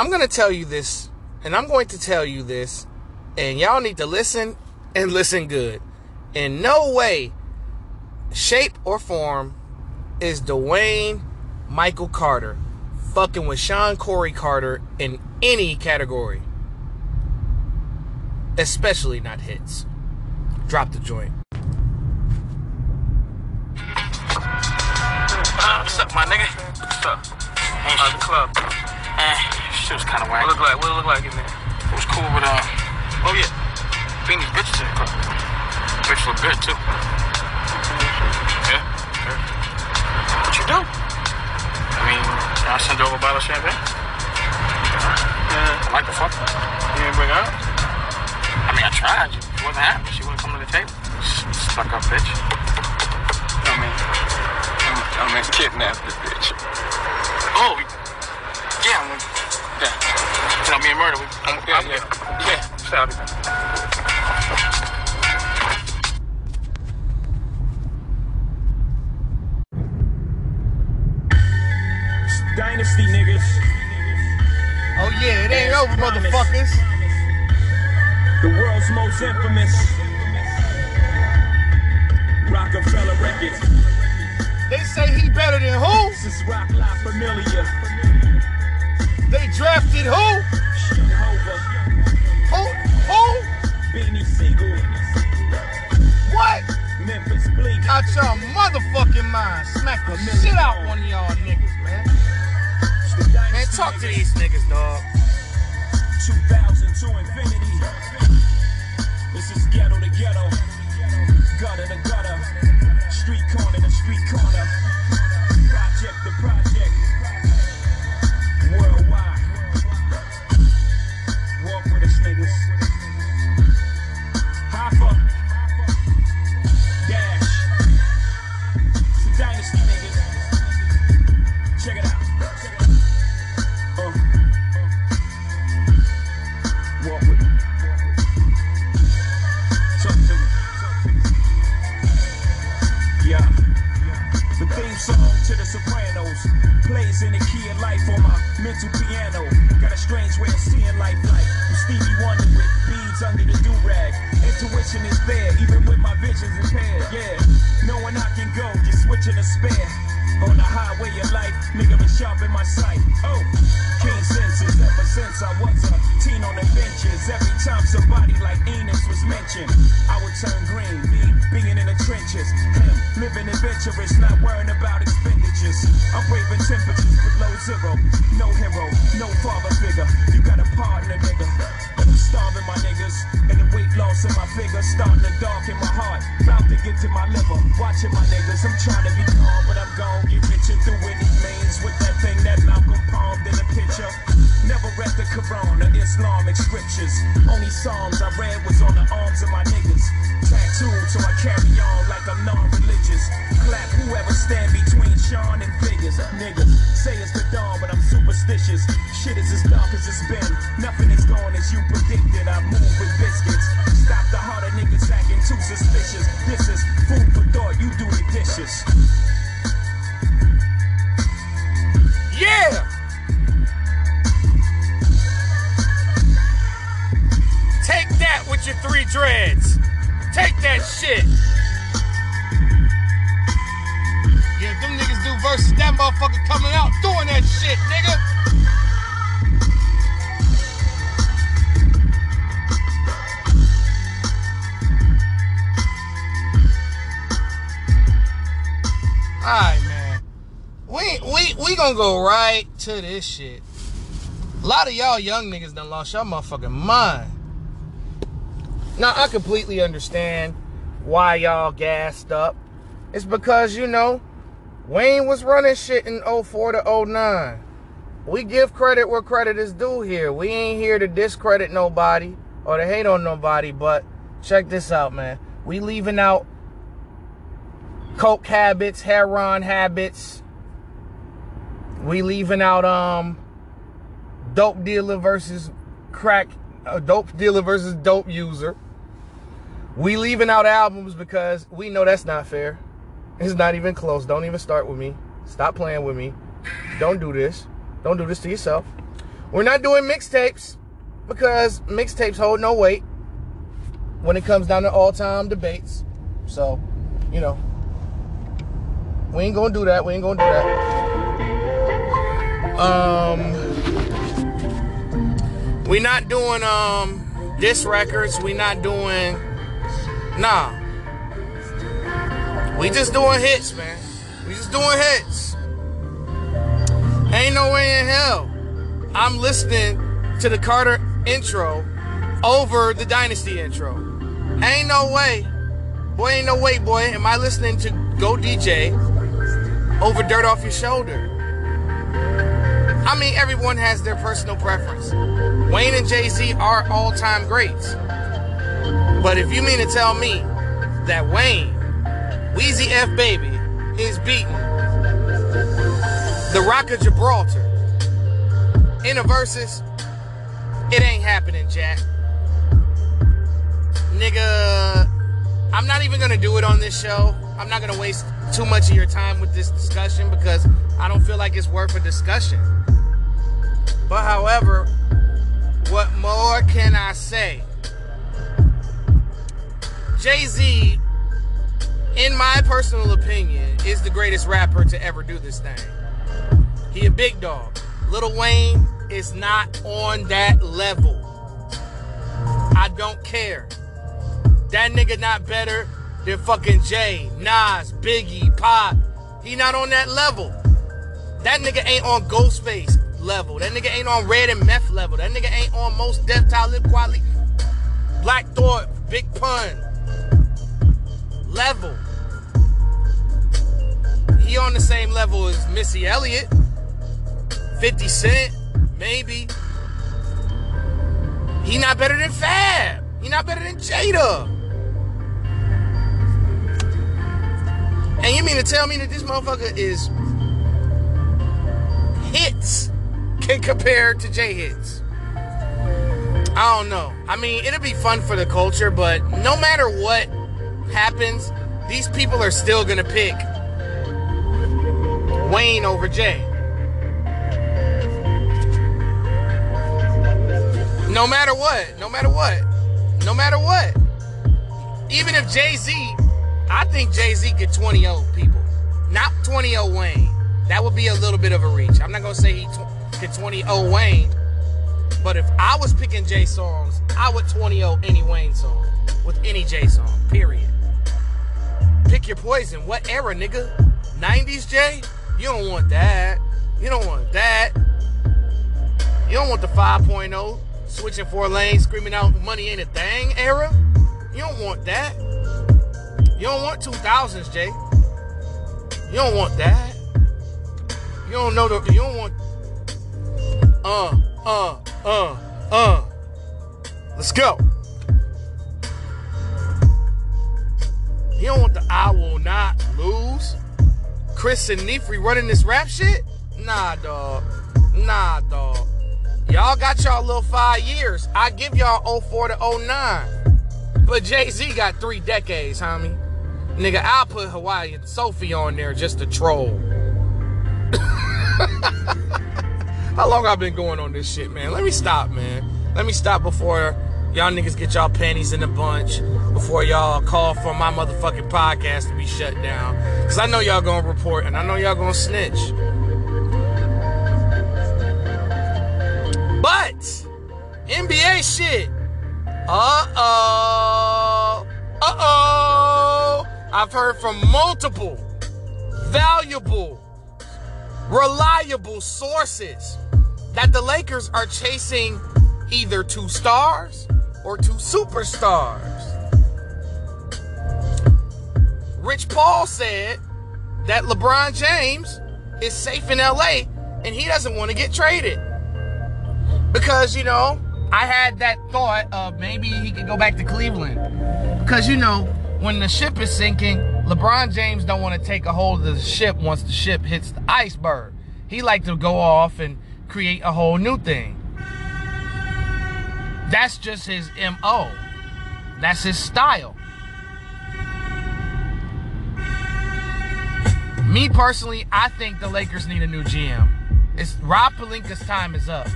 I'm going to tell you this, and I'm going to tell you this, and y'all need to listen and listen good. In no way, shape, or form is Dwayne Michael Carter fucking with Sean Corey Carter in any category. Especially not hits. Drop the joint. Uh, what's up, my nigga? What's up? Ain't uh, the club. Eh, shit was kind of whack. What look like? What it look like in there? It was cool, but uh, oh yeah, these bitches in the club. Bitch look good too. Yeah. yeah. What you do? I mean, I sent over a bottle of champagne. Yeah. I like the fuck. You didn't bring her up? I mean, I tried. She wasn't happy. She wouldn't come to the table. Stuck up bitch. I mean, I mean, kidnap the bitch. Oh, You know, me and Murder, we, I'm, Yeah, I'm, yeah. yeah. Shout out to. Dynasty niggas. Oh yeah, it ain't over, motherfuckers. The world's most infamous. Roc-A-Fella Records. They say he better than who? This is Roc La Familia. They drafted who? Out your motherfucking mind. Smack the shit out one of y'all niggas, man. The Man, talk to these niggas, dog. 2000 to infinity. This is ghetto to ghetto, gutter to gutter, street corner to street corner, project to project, worldwide. Walk with us, niggas. Oh, keen senses ever since I was a teen on the benches. Every time somebody like Enos was mentioned, I would turn living adventurous, not worrying about expenditures. I'm braving temperatures below zero. No hero, no father figure. You got a partner, nigga. But I'm starving my niggas, and the weight loss in my figure starting to darken my heart. About to get to my liver, watching my niggas. I'm trying to be calm, but I'm gone. Get richer through any means with that thing that Malcolm palmed in a picture. Never read the Quran or Islamic scriptures. Only Psalms I read was on the arms of my niggas. Tattooed so I carry on like I'm non-religious. Clap whoever stand between Sean and figures. Niggas say it's the dawn, but I'm superstitious. Shit is as dark as it's been. Nothing is gone as you predicted. I move with biscuits. Stop the heart of niggas acting too suspicious. This is three dreads. Take that shit. Yeah, them niggas do versus that motherfucker coming out doing that shit, nigga. Alright, man. We we we gonna go right to this shit. A lot of y'all young niggas done lost y'all motherfucking mind. Now I completely understand why y'all gassed up. It's because you know Wayne was running shit in 04 to 09. We give credit where credit is due here. We ain't here to discredit nobody or to hate on nobody, but check this out, man. We leaving out coke habits, heroin habits. We leaving out um dope dealer versus crack uh, dope dealer versus dope user. We leaving out albums because we know that's not fair. It's not even close. Don't even start with me. Stop playing with me. Don't do this. Don't do this to yourself. We're not doing mixtapes because mixtapes hold no weight when it comes down to all-time debates. So, you know, we ain't gonna do that. We ain't gonna do that. Um, we not doing um disc records. We not doing nah. We just doing hits, man. We just doing hits. Ain't no way in hell I'm listening to the Carter intro over the Dynasty intro. Ain't no way. Boy, ain't no way, boy. Am I listening to Go DJ over Dirt Off Your Shoulder? I mean, everyone has their personal preference. Wayne and Jay Z are all time greats. But if you mean to tell me that Wayne, Weezy F Baby, is beating the Rock of Gibraltar in a Verzuz, it ain't happening, Jack. Nigga, I'm not even gonna do it on this show. I'm not gonna waste too much of your time with this discussion because I don't feel like it's worth a discussion. But however, what more can I say? Jay Z, in my personal opinion, is the greatest rapper to ever do this thing. He a big dog. Lil Wayne is not on that level. I don't care. That nigga not better than fucking Jay, Nas, Biggie, Pop. He not on that level. That nigga ain't on Ghostface level. That nigga ain't on Red and Meth level. That nigga ain't on Mos Def Talib Kweli, Black Thought, Big Pun level. He on the same level as Missy Elliott, 50 Cent, maybe. He not better than Fab. He not better than Jada. And you mean to tell me that this motherfucker is hits can compare to J hits? I don't know. I mean, it'll be fun for the culture, but no matter what happens, these people are still gonna pick Wayne over Jay. No matter what, no matter what, no matter what. Even if Jay Z, I think Jay Z could 20 0 people, not 20 0 Wayne. That would be a little bit of a reach. I'm not gonna say he could 20 0 Wayne, but if I was picking Jay songs, I would 20 0 any Wayne song with any Jay song, period. Pick your poison. What era, nigga? 90s Jay? You don't want that. You don't want that. You don't want the 5.0 switching four lanes, screaming out money ain't a thing era. You don't want that. You don't want 2000s, Jay. You don't want that. You don't know the. You don't want. Uh, uh, uh, uh. Let's go. You don't want the I will not lose. Chris and Nefri running this rap shit? Nah, dog. Nah, dog. Y'all got y'all little five years. I give y'all 04 to 09. But Jay-Z got three decades, homie. Nigga, I'll put Hawaiian Sophie on there just to troll. How long I been going on this shit, man? Let me stop, man. Let me stop before y'all niggas get y'all panties in a bunch. Before y'all call for my motherfucking podcast to be shut down. Cause I know y'all gonna report and I know y'all gonna snitch. But NBA shit. Uh-oh. Uh-oh. I've heard from multiple valuable, reliable sources that the Lakers are chasing either two stars or two superstars. Rich Paul said that LeBron James is safe in LA and he doesn't want to get traded. Because, you know, I had that thought of maybe he could go back to Cleveland. Because, you know, when the ship is sinking, LeBron James don't want to take a hold of the ship once the ship hits the iceberg. He like to go off and create a whole new thing. That's just his MO. That's his style. Me personally, I think the Lakers need a new GM. It's Rob Pelinka's time is up.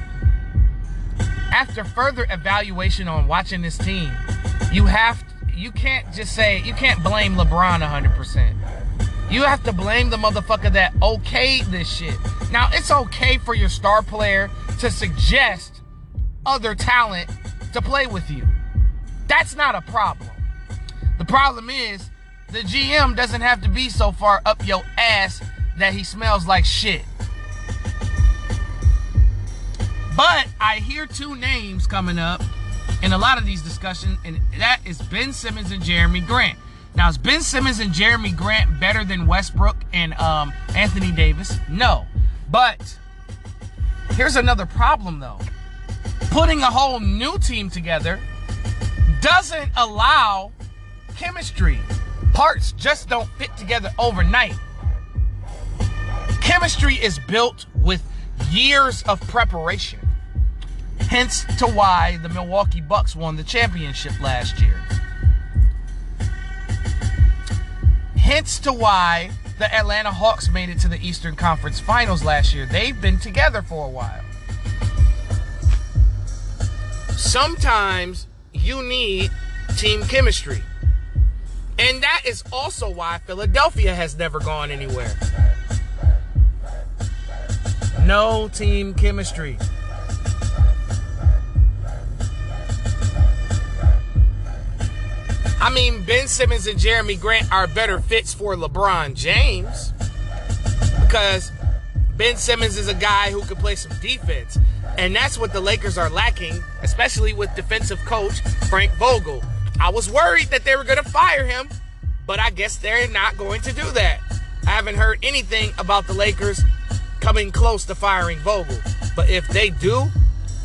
after further evaluation on watching this team, you have you can't just say you can't blame LeBron 100%. You have to blame the motherfucker that okayed this shit. Now, it's okay for your star player to suggest other talent to play with you. That's not a problem. The problem is the GM doesn't have to be so far up your ass that he smells like shit. But I hear two names coming up in a lot of these discussions, and that is Ben Simmons and Jerami Grant. Now, is Ben Simmons and Jerami Grant better than Westbrook and um, Anthony Davis? No. But here's another problem, though. Putting a whole new team together doesn't allow chemistry. Parts just don't fit together overnight. Chemistry is built with years of preparation. Hence to why the Milwaukee Bucks won the championship last year. Hence to why the Atlanta Hawks made it to the Eastern Conference Finals last year. They've been together for a while. Sometimes you need team chemistry. And that is also why Philadelphia has never gone anywhere. No team chemistry. I mean, Ben Simmons and Jerami Grant are better fits for LeBron James because Ben Simmons is a guy who can play some defense. And that's what the Lakers are lacking, especially with defensive coach Frank Vogel. I was worried that they were going to fire him, but I guess they're not going to do that. I haven't heard anything about the Lakers coming close to firing Vogel. But if they do,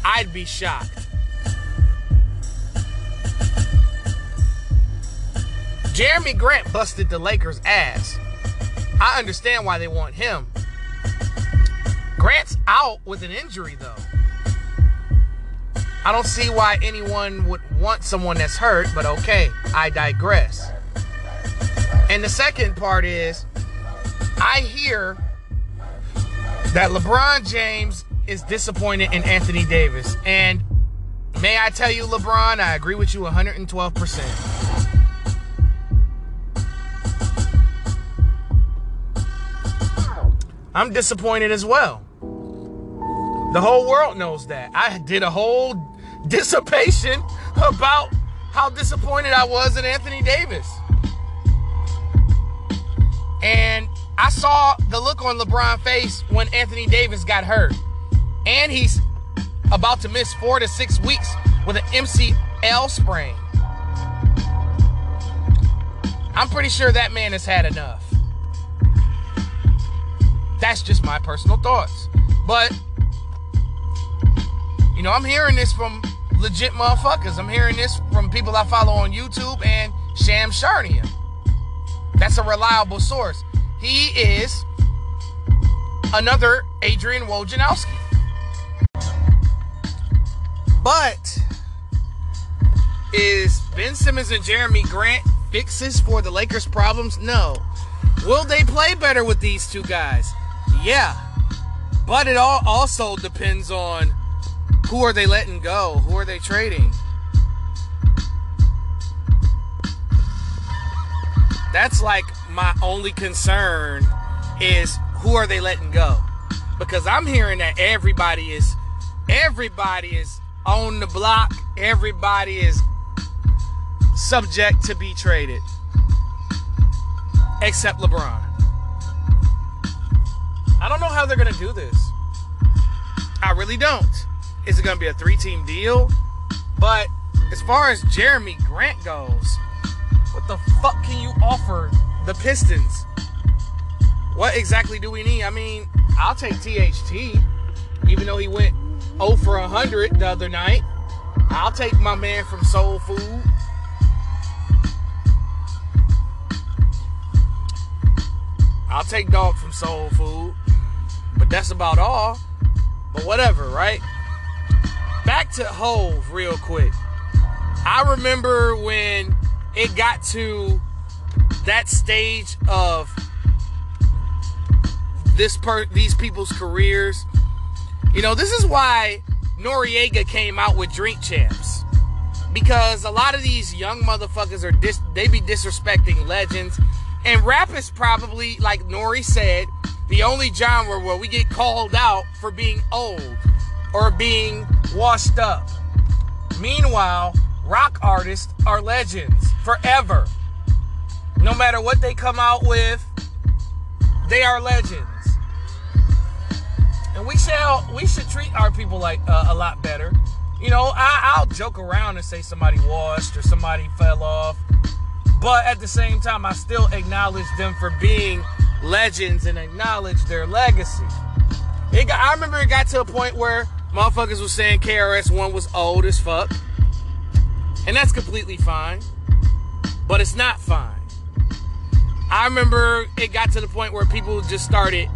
I'd be shocked. Jerami Grant busted the Lakers' ass. I understand why they want him. Grant's out with an injury, though. I don't see why anyone would want someone that's hurt, but okay, I digress. And the second part is I hear that LeBron James is disappointed in Anthony Davis. And may I tell you, LeBron, I agree with you 112%. I'm disappointed as well. The whole world knows that. I did a whole dissipation about how disappointed I was in Anthony Davis. And I saw the look on LeBron's face when Anthony Davis got hurt. And he's about to miss four to six weeks with an MCL sprain. I'm pretty sure that man has had enough. That's just my personal thoughts. But, you know, I'm hearing this from legit motherfuckers. I'm hearing this from people I follow on YouTube and Sham Charania. That's a reliable source. He is another Adrian Wojnarowski. But is Ben Simmons and Jerami Grant fixes for the Lakers' problems? No. Will they play better with these two guys? Yeah. But it all also depends on who are they letting go? Who are they trading? That's like my only concern is who are they letting go? Because I'm hearing that everybody is everybody is on the block. Everybody is subject to be traded. Except LeBron. I don't know how they're going to do this. I really don't. Is it going to be a three team deal? But as far as Jerami Grant goes, what the fuck can you offer the Pistons? What exactly do we need? I mean, I'll take THT, even though he went 0 for 100 the other night. I'll take my man from Soul Food. I'll take dog from Soul Food. But that's about all. But whatever, right? Back to Hove real quick. I remember when it got to that stage of this per these people's careers. You know, this is why Noreaga came out with Drink Champs. Because a lot of these young motherfuckers are dis- they be disrespecting legends. And rap is probably, like Nori said, the only genre where we get called out for being old or being washed up. Meanwhile, rock artists are legends forever. No matter what they come out with, they are legends. And we shall we should treat our people like uh, a lot better. You know, I, I'll joke around and say somebody washed or somebody fell off, but at the same time, I still acknowledge them for being legends and acknowledge their legacy. Got, I remember it got to a point where motherfuckers was saying KRS One was old as fuck, and that's completely fine, but it's not fine. I remember it got to the point where people just started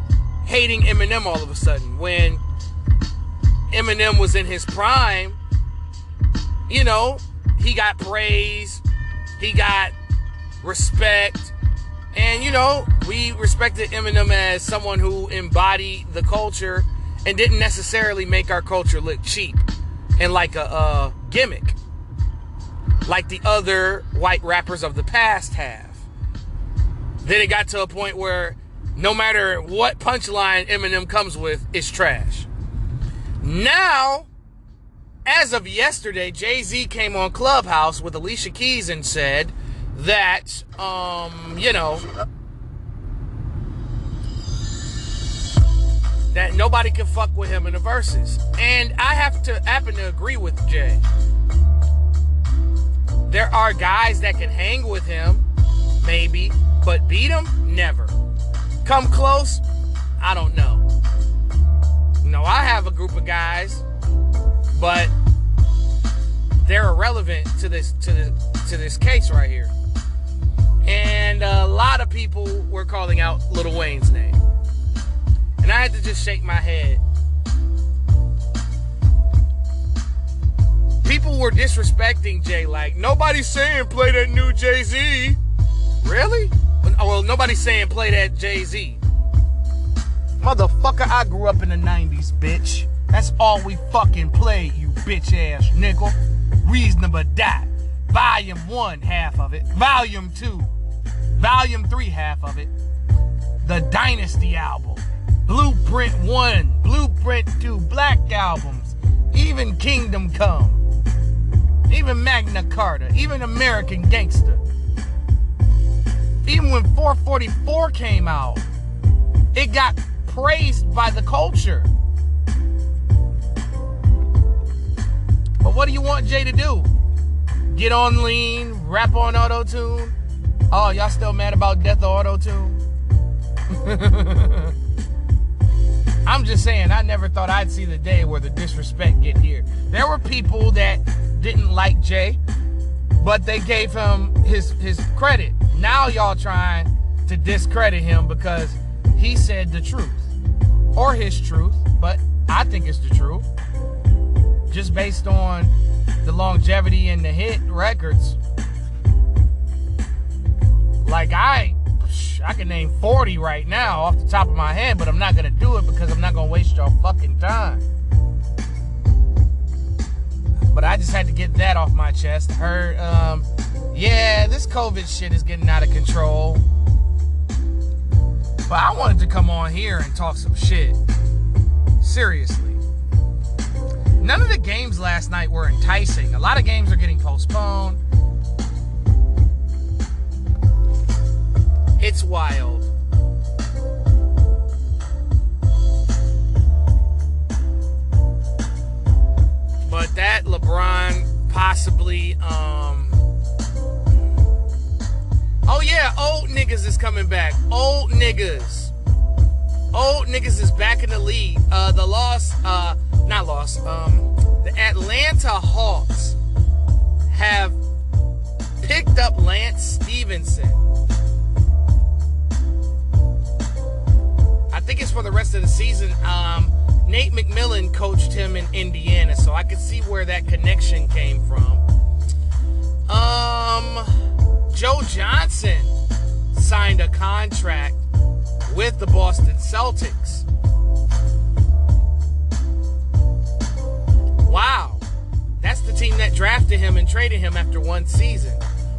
hating Eminem all of a sudden when Eminem was in his prime. You know, he got praise, he got respect, and you know, we respected Eminem as someone who embodied the culture and didn't necessarily make our culture look cheap and like a, a gimmick, like the other white rappers of the past have. Then it got to a point where no matter what punchline Eminem comes with, it's trash. Now, as of yesterday, Jay Z came on Clubhouse with Alicia Keys and said that, um, you know, that nobody can fuck with him in the Verzuz. And I have to happen to agree with Jay. There are guys that can hang with him, maybe, but beat him, never. Come close, I don't know. No, I have a group of guys, but they're irrelevant to this to the to this case right here. And a lot of people were calling out Little Wayne's name. And I had to just shake my head. People were disrespecting Jay like nobody's saying play that new Jay-Z. Really? Well, nobody's saying play that Jay-Z. Motherfucker, I grew up in the 90s, bitch. That's all we fucking played, you bitch ass nigga. Reasonable Doubt. Volume 1, half of it. Volume 2. Volume 3, half of it. The Dynasty album. Blueprint 1. Blueprint 2. Black albums. Even Kingdom Come. Even Magna Carta. Even American Gangster. Even when 444 came out, it got praised by the culture. But what do you want Jay to do? Get on lean, rap on auto tune? Oh, y'all still mad about death of auto tune? I'm just saying, I never thought I'd see the day where the disrespect get here. There were people that didn't like Jay, but they gave him his his credit. Now y'all trying to discredit him because he said the truth or his truth, but I think it's the truth. Just based on the longevity and the hit records. Like I I can name 40 right now off the top of my head, but I'm not gonna do it because I'm not gonna waste your fucking time. But I just had to get that off my chest. Heard, um, yeah, this COVID shit is getting out of control. But I wanted to come on here and talk some shit. Seriously. None of the games last night were enticing. A lot of games are getting postponed. Wild. But that LeBron possibly um Oh yeah, old niggas is coming back. Old niggas. Old niggas is back in the league. Uh the loss uh not loss. Um the Atlanta Hawks have picked up Lance Stephenson. Think it's for the rest of the season. Um, Nate McMillan coached him in Indiana, so I could see where that connection came from. Um, Joe Johnson signed a contract with the Boston Celtics. Wow. That's the team that drafted him and traded him after one season,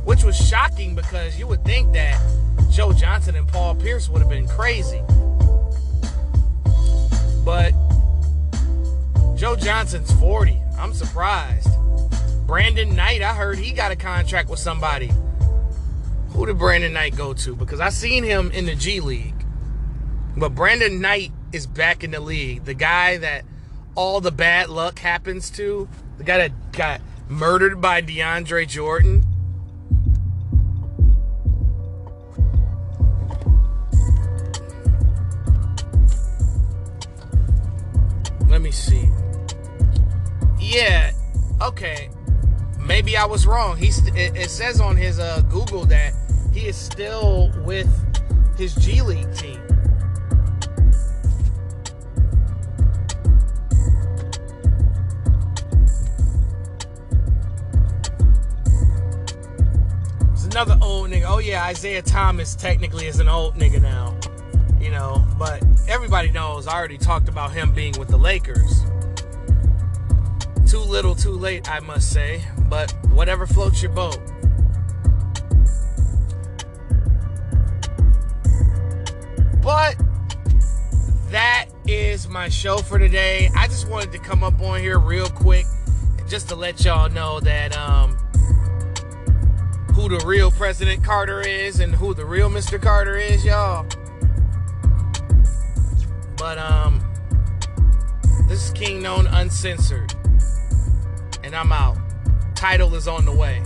which was shocking because you would think that Joe Johnson and Paul Pierce would have been crazy. But Joe Johnson's 40. I'm surprised. Brandon Knight, I heard he got a contract with somebody. Who did Brandon Knight go to? Because I seen him in the G League. But Brandon Knight is back in the league. The guy that all the bad luck happens to. The guy that got murdered by DeAndre Jordan. See. Yeah, okay. Maybe I was wrong. He's it, it says on his uh, Google that he is still with his G League team. It's another old nigga. Oh yeah, Isaiah Thomas technically is an old nigga now. You know, but everybody knows I already talked about him being with the Lakers. Too little, too late, I must say. But whatever floats your boat. But that is my show for today. I just wanted to come up on here real quick just to let y'all know that um, who the real President Carter is and who the real Mr. Carter is, y'all. But um this is Kingknown Uncensored. And I'm out. Title is on the way.